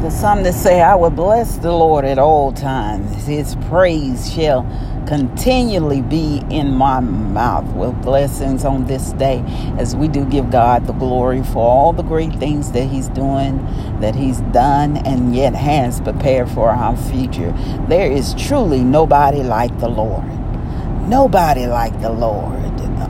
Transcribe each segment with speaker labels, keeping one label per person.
Speaker 1: The psalmist say, I will bless the Lord at all times. His praise shall continually be in my mouth with blessings on this day as we do give God the glory for all the great things that He's doing, that He's done, and yet has prepared for our future. There is truly nobody like the Lord. Nobody like the Lord.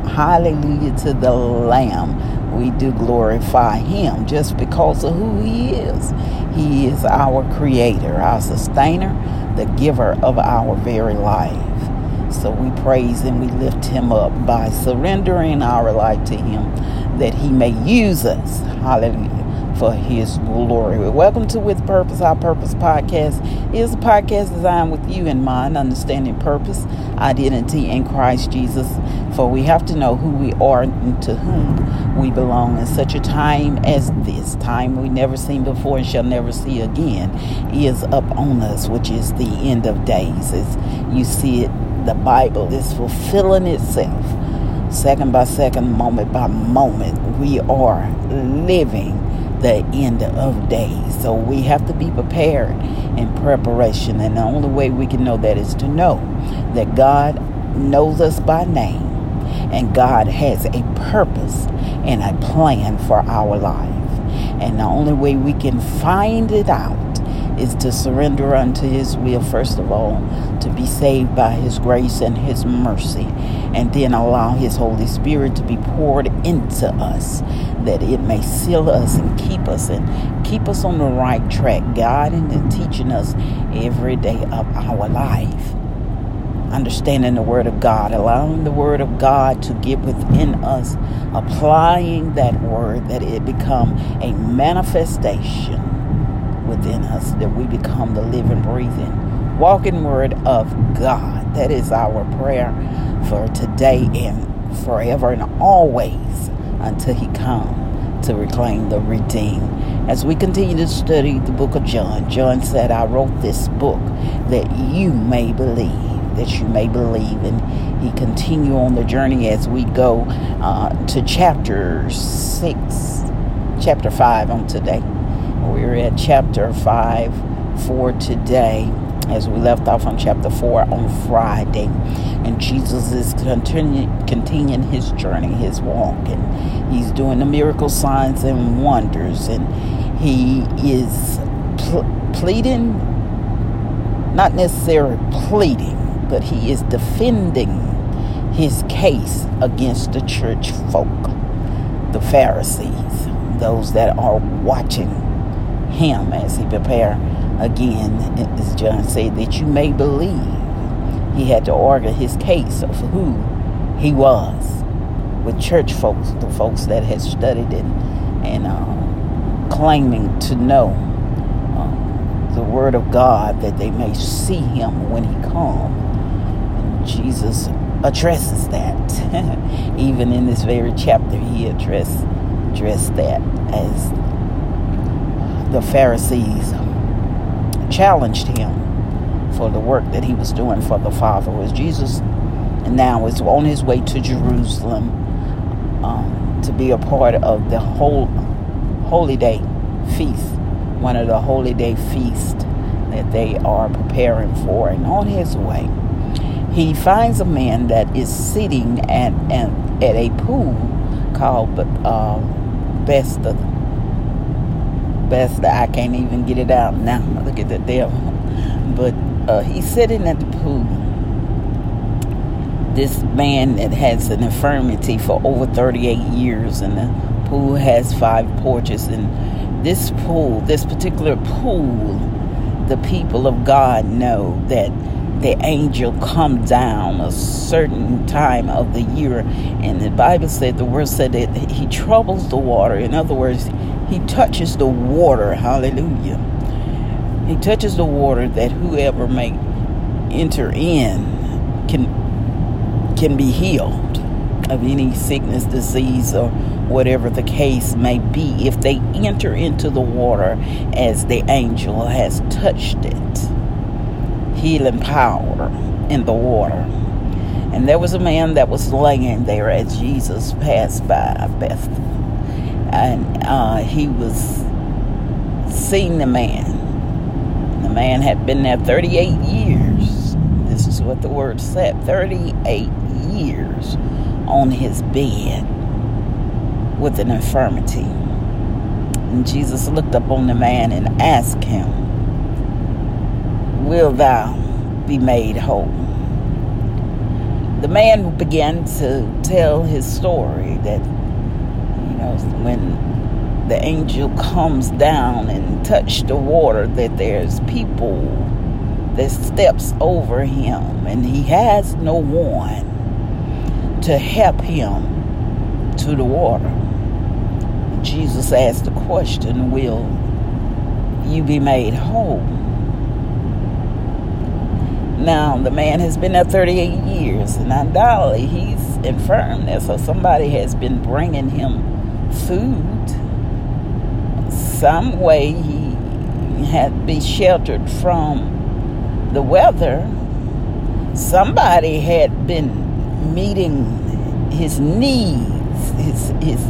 Speaker 1: Hallelujah to the Lamb we do glorify him just because of who he is. He is our creator, our sustainer, the giver of our very life. So we praise and we lift him up by surrendering our life to him that he may use us. Hallelujah for his glory. Welcome to With Purpose, Our Purpose podcast. It is a podcast designed with you in mind, understanding purpose, identity in Christ Jesus. For we have to know who we are and to whom we belong in such a time as this time we never seen before and shall never see again is up on us, which is the end of days. As you see it, the Bible is fulfilling itself second by second, moment by moment. We are living the end of days. So we have to be prepared in preparation. And the only way we can know that is to know that God knows us by name and God has a purpose and a plan for our life. And the only way we can find it out is to surrender unto His will, first of all, to be saved by His grace and His mercy, and then allow His Holy Spirit to be poured into us that it may seal us and keep us and keep us on the right track, guiding and teaching us every day of our life. Understanding the Word of God, allowing the Word of God to get within us, applying that Word that it become a manifestation within us, that we become the living, breathing, walking Word of God. That is our prayer for today and forever and always until he comes to reclaim the redeemed. As we continue to study the book of John, John said, I wrote this book that you may believe, that you may believe. And he continue on the journey as we go uh, to chapter 6, chapter 5 on today. We're at chapter 5 for today as we left off on chapter 4 on Friday. And Jesus is continuing, continuing his journey, his walk, and he's doing the miracle signs and wonders. And he is pl- pleading, not necessarily pleading, but he is defending his case against the church folk, the Pharisees, those that are watching him as he prepare again, as John said, that you may believe. He had to argue his case of who he was with church folks, the folks that had studied it and uh, claiming to know uh, the Word of God that they may see Him when He comes. Jesus addresses that. Even in this very chapter, He addressed, addressed that as the Pharisees challenged him for the work that he was doing for the Father. Was Jesus now is on his way to Jerusalem um, to be a part of the whole holy day feast, one of the holy day feasts that they are preparing for. And on his way, he finds a man that is sitting at at, at a pool called uh, best that I can't even get it out now. Look at the devil. But uh, he's sitting at the pool. This man that has an infirmity for over 38 years, and the pool has five porches. And this pool, this particular pool, the people of God know that the angel come down a certain time of the year and the bible said the word said that he troubles the water in other words he touches the water. Hallelujah. He touches the water that whoever may enter in can can be healed of any sickness, disease, or whatever the case may be if they enter into the water as the angel has touched it. Healing power in the water. And there was a man that was laying there as Jesus passed by Bethany and uh, he was seeing the man The man had been there 38 years. This is what the word said 38 years on his bed with an infirmity. And Jesus looked up on the man and asked him, Will thou be made whole? The man began to tell his story that, you know, when the angel comes down and touch the water, that there's people that steps over him and he has no one to help him to the water. Jesus asked the question, Will you be made whole? Now, the man has been there 38 years, and undoubtedly he's infirm there, so somebody has been bringing him food. Some way he had to be sheltered from the weather. Somebody had been meeting his needs, his, his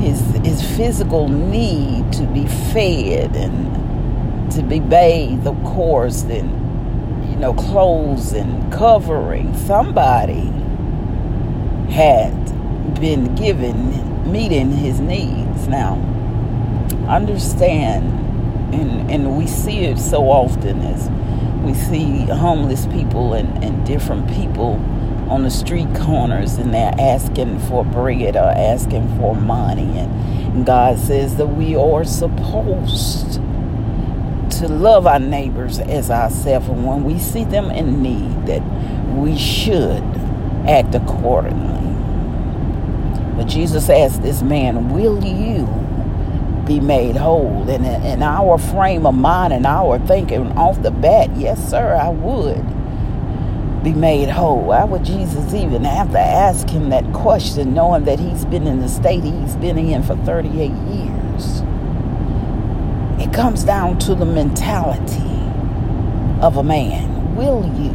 Speaker 1: his his physical need to be fed and to be bathed, of course, and you know, clothes and covering. Somebody had been given meeting his needs. Now, understand, and and we see it so often as we see homeless people and, and different people on the street corners and they're asking for bread or asking for money. And God says that we are supposed to love our neighbors as ourselves. And when we see them in need, that we should act accordingly. But Jesus asked this man, Will you be made whole? And in our frame of mind and our thinking off the bat, yes, sir, I would be made whole? Why would Jesus even have to ask him that question, knowing that he's been in the state he's been in for 38 years? Comes down to the mentality of a man. Will you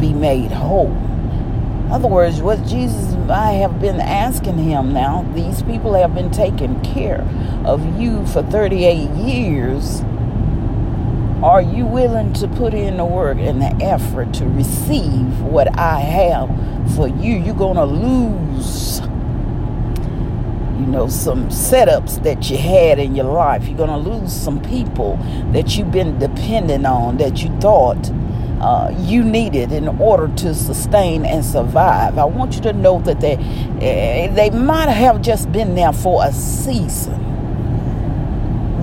Speaker 1: be made whole? In other words, what Jesus I have been asking him now, these people have been taking care of you for 38 years are you willing to put in the work and the effort to receive what I have for you? You're going to lose, you know, some setups that you had in your life. You're going to lose some people that you've been dependent on that you thought uh, you needed in order to sustain and survive. I want you to know that they, uh, they might have just been there for a season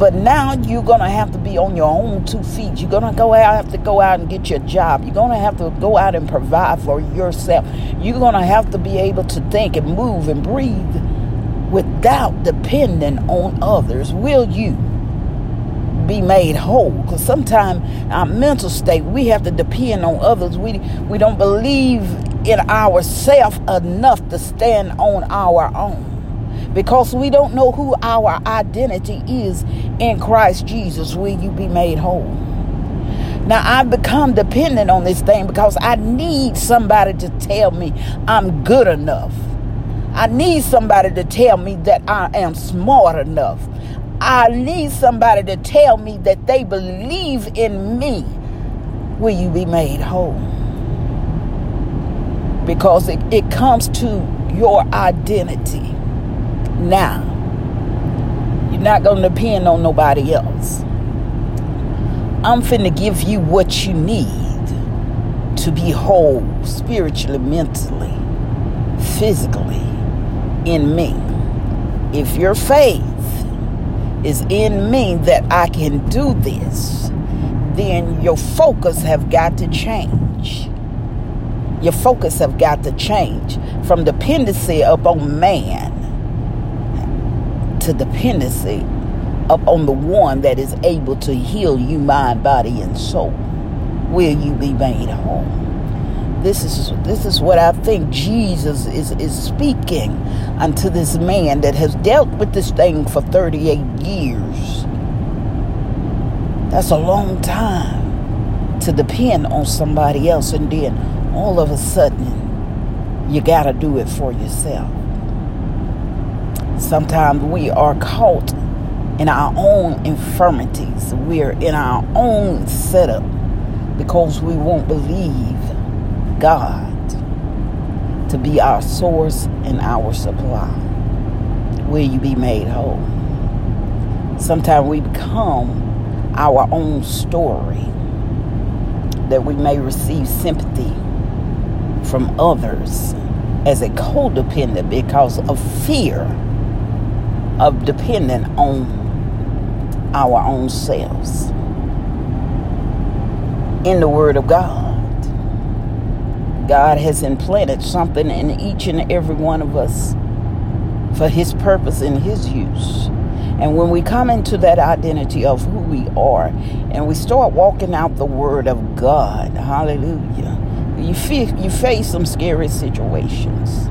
Speaker 1: but now you're to have to be on your own two feet. You're to go out, have to go out and get your job. You're to have to go out and provide for yourself. You're to have to be able to think and move and breathe without depending on others. Will you be made whole? Because sometimes our mental state, we have to depend on others. We, we don't believe in ourselves enough to stand on our own because we don't know who our identity is in Christ Jesus. Will you be made whole? Now, I've become dependent on this thing because I need somebody to tell me I'm good enough. I need somebody to tell me that I am smart enough. I need somebody to tell me that they believe in me. Will you be made whole? Because it, it comes to your identity now. You're not going to depend on nobody else. I'm finna give you what you need to be whole spiritually, mentally, physically in me. If your faith is in me that I can do this, then your focus have got to change. Your focus have got to change from dependency upon man to dependency upon the one that is able to heal you mind, body, and soul. Will you be made whole? This is this is what I think Jesus is, is speaking unto this man that has dealt with this thing for 38 years. That's a long time to depend on somebody else and then all of a sudden you gotta do it for yourself. Sometimes we are caught in our own infirmities we're in our own setup because we won't believe God to be our source and our supply. Will you be made whole? Sometimes we become our own story that we may receive sympathy from others as a codependent because of fear of depending on our own selves. In the Word of God, God has implanted something in each and every one of us for His purpose and His use. And when we come into that identity of who we are and we start walking out the Word of God, hallelujah you feel you face some scary situations.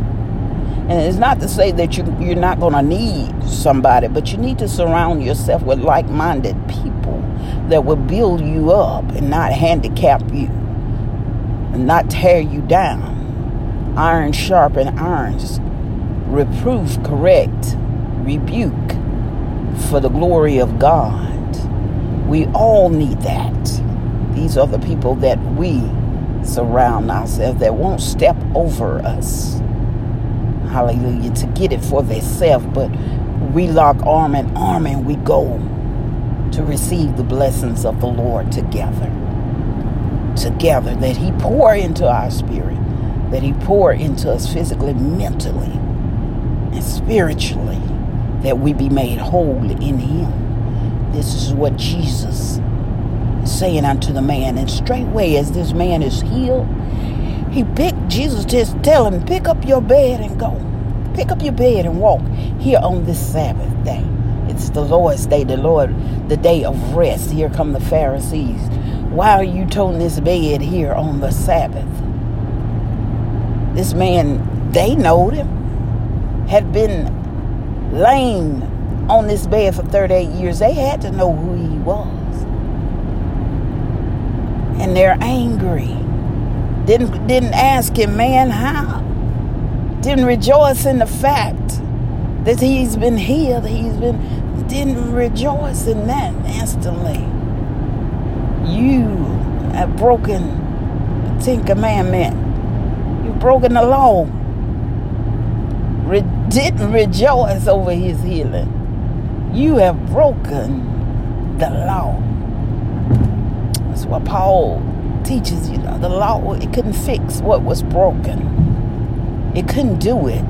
Speaker 1: And it's not to say that you, you're not going to need somebody, but you need to surround yourself with like minded people that will build you up and not handicap you and not tear you down. Iron sharpen irons. Reproof, correct, rebuke for the glory of God. We all need that. These are the people that we surround ourselves that won't step over us. Hallelujah. To get it for themselves, but we lock arm in arm and we go to receive the blessings of the Lord together. Together, that He pour into our spirit, that He pour into us physically, mentally, and spiritually, that we be made whole in Him. This is what Jesus saying unto the man, and straightway as this man is healed, he picked Jesus just tell him, pick up your bed and go. Pick up your bed and walk here on this Sabbath day. It's the Lord's day, the Lord, the day of rest. Here come the Pharisees. Why are you toting this bed here on the Sabbath? This man, they knowed him, had been lame on this bed for 38 years. They had to know who he was and they're angry. Didn't didn't ask him, man, how? Didn't rejoice in the fact that he's been healed. He's been didn't rejoice in that instantly. You have broken the Ten Commandment. You've broken the law. Re- didn't rejoice over his healing. You have broken the law. That's what Paul teaches you. Know, the law, it couldn't fix what was broken. It couldn't do it.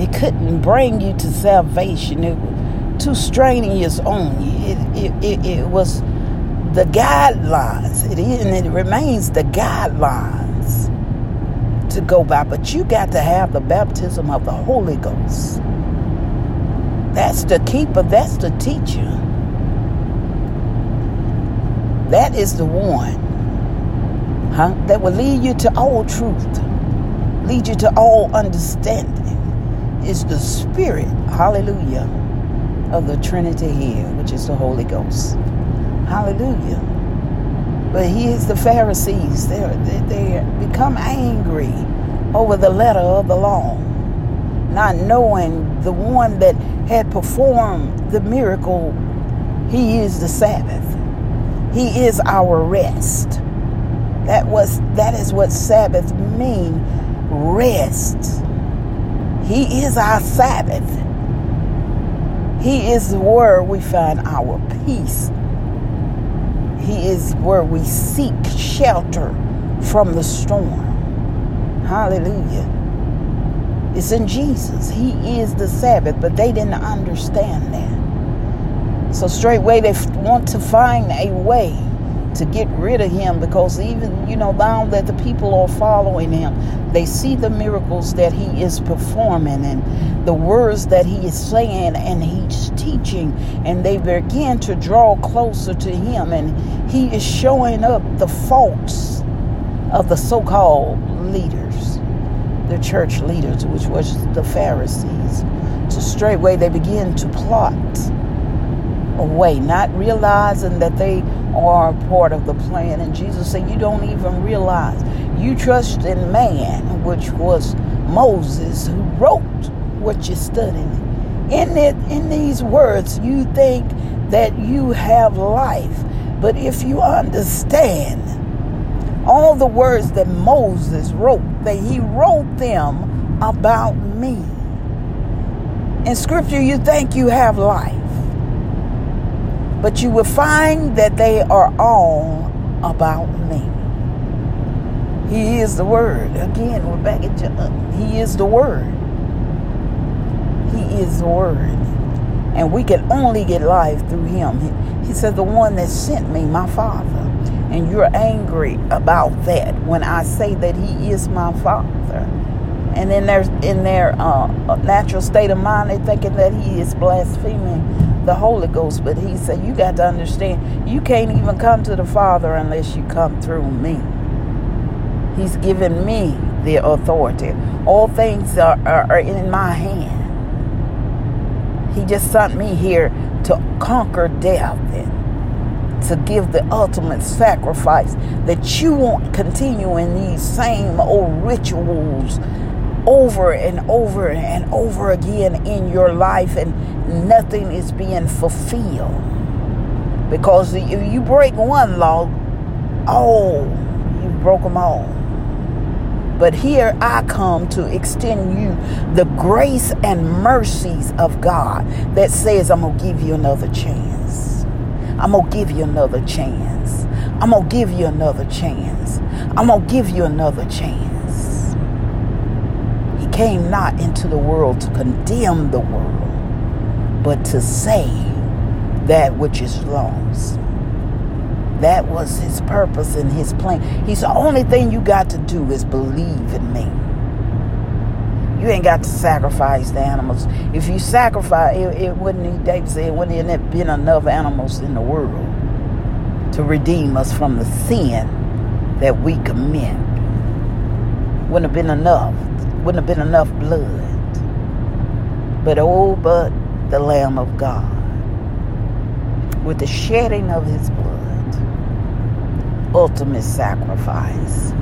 Speaker 1: It couldn't bring you to salvation. It was too strenuous on you. It, it, it, it was the guidelines. It is and it remains the guidelines to go by. But you got to have the baptism of the Holy Ghost. That's the keeper, that's the teacher. That is the one huh, that will lead you to all truth, lead you to all understanding. Is the Spirit, hallelujah, of the Trinity here, which is the Holy Ghost. Hallelujah. But here's the Pharisees. They're, they, they become angry over the letter of the law, not knowing the one that had performed the miracle, he is the Sabbath. He is our rest. That was that is what Sabbath mean. Rest. He is our Sabbath. He is where we find our peace. He is where we seek shelter from the storm. Hallelujah. It's in Jesus. He is the Sabbath, but they didn't understand that. So straightway they want to find a way to get rid of him because even you know now that the people are following him they see the miracles that he is performing and the words that he is saying and he's teaching. And they begin to draw closer to him and he is showing up the faults of the so-called leaders the church leaders which was the pharisees. So straightway they begin to plot away, not realizing that they are part of the plan. And Jesus said, You don't even realize. You trust in man, which was Moses, who wrote what you're studying. In it, in these words, you think that you have life, but if you understand all the words that Moses wrote, that he wrote them about me. In scripture, you think you have life, but you will find that they are all about me. He is the Word. Again, we're back at John. He is the Word. He is the Word. And we can only get life through Him. He, said, The one that sent me, my Father. And you're angry about that when I say that He is my Father. And in their, in their uh, natural state of mind, they're thinking that He is blaspheming the Holy Ghost. But He said, You got to understand, you can't even come to the Father unless you come through me. He's given me the authority. All things are, are, are, in my hand. He just sent me here to conquer death and to give the ultimate sacrifice that you won't continue in these same old rituals over and over and over again in your life and nothing is being fulfilled. Because if you break one law, oh, you broke them all. But here I come to extend you the grace and mercies of God that says, I'm going to give you another chance. I'm going to give you another chance. I'm going to give you another chance. I'm going to give you another chance. He came not into the world to condemn the world, but to save that which is lost. That was his purpose and his plan. He's the only thing you got to do is believe in me. You ain't got to sacrifice the animals. If you sacrifice, it, it wouldn't, David said, it wouldn't have been enough animals in the world to redeem us from the sin that we commit. Wouldn't have been enough. Wouldn't have been enough blood. But oh, but the Lamb of God, with the shedding of his blood, ultimate sacrifice.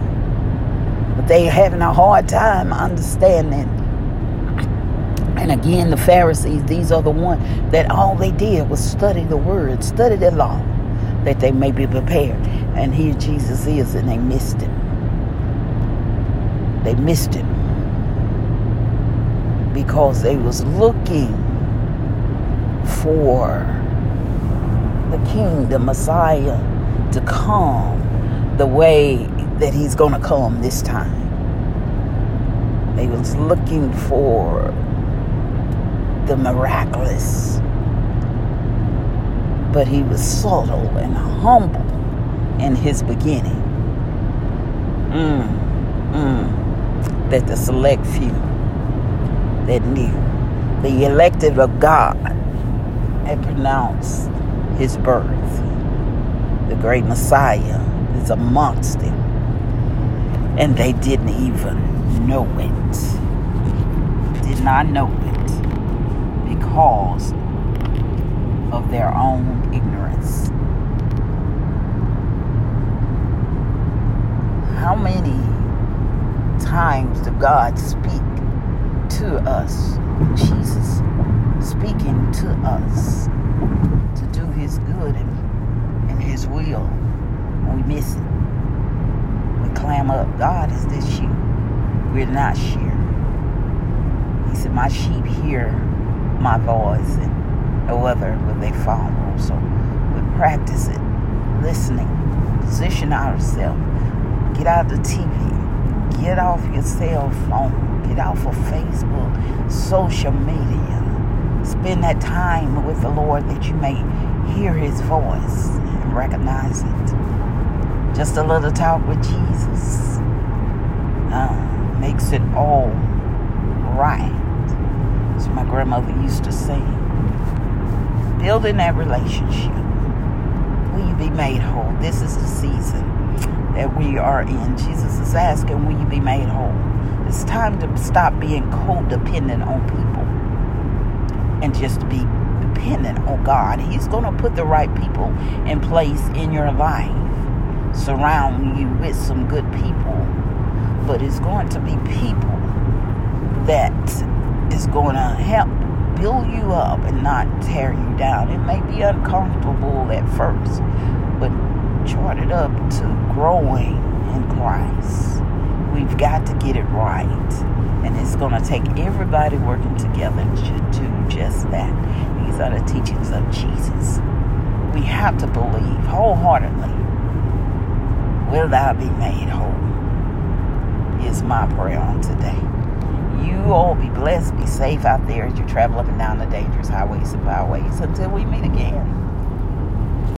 Speaker 1: But they're having a hard time understanding. And again, the Pharisees, these are the ones that all they did was study the word, study the law, that they may be prepared. And here Jesus is, and they missed him. They missed him because they was looking for the king, the Messiah, to come the way that he's going to come this time. They was looking for the miraculous. But he was subtle and humble in his beginning. Mm, mm. That the select few that knew the elected of God had pronounced his birth the great Messiah is amongst them. And they didn't even know it. Did not know it because of their own ignorance. How many times did God speak to us? Jesus speaking to us to do his good and his will. we miss it, we clam up. God, is this sheep? We're not sheep. He said, My sheep hear my voice, and no other will they follow. So we practice it, listening, position ourselves, get out the TV, get off your cell phone, get off of Facebook, social media. Spend that time with the Lord that you may hear his voice and recognize it. Just a little talk with Jesus uh, makes it all right. As my grandmother used to say. Building that relationship. Will you be made whole? This is the season that we are in. Jesus is asking, Will you be made whole? It's time to stop being codependent on people and just be dependent on God. He's going to put the right people in place in your life, surround you with some good people. But it's going to be people that is going to help build you up and not tear you down. It may be uncomfortable at first, but chart it up to growing in Christ. We've got to get it right. And it's going to take everybody working together to do just that. These are the teachings of Jesus. We have to believe wholeheartedly. Will thou be made whole? Is my prayer on today. You all be blessed, be safe out there as you travel up and down the dangerous highways and byways. Until we meet again.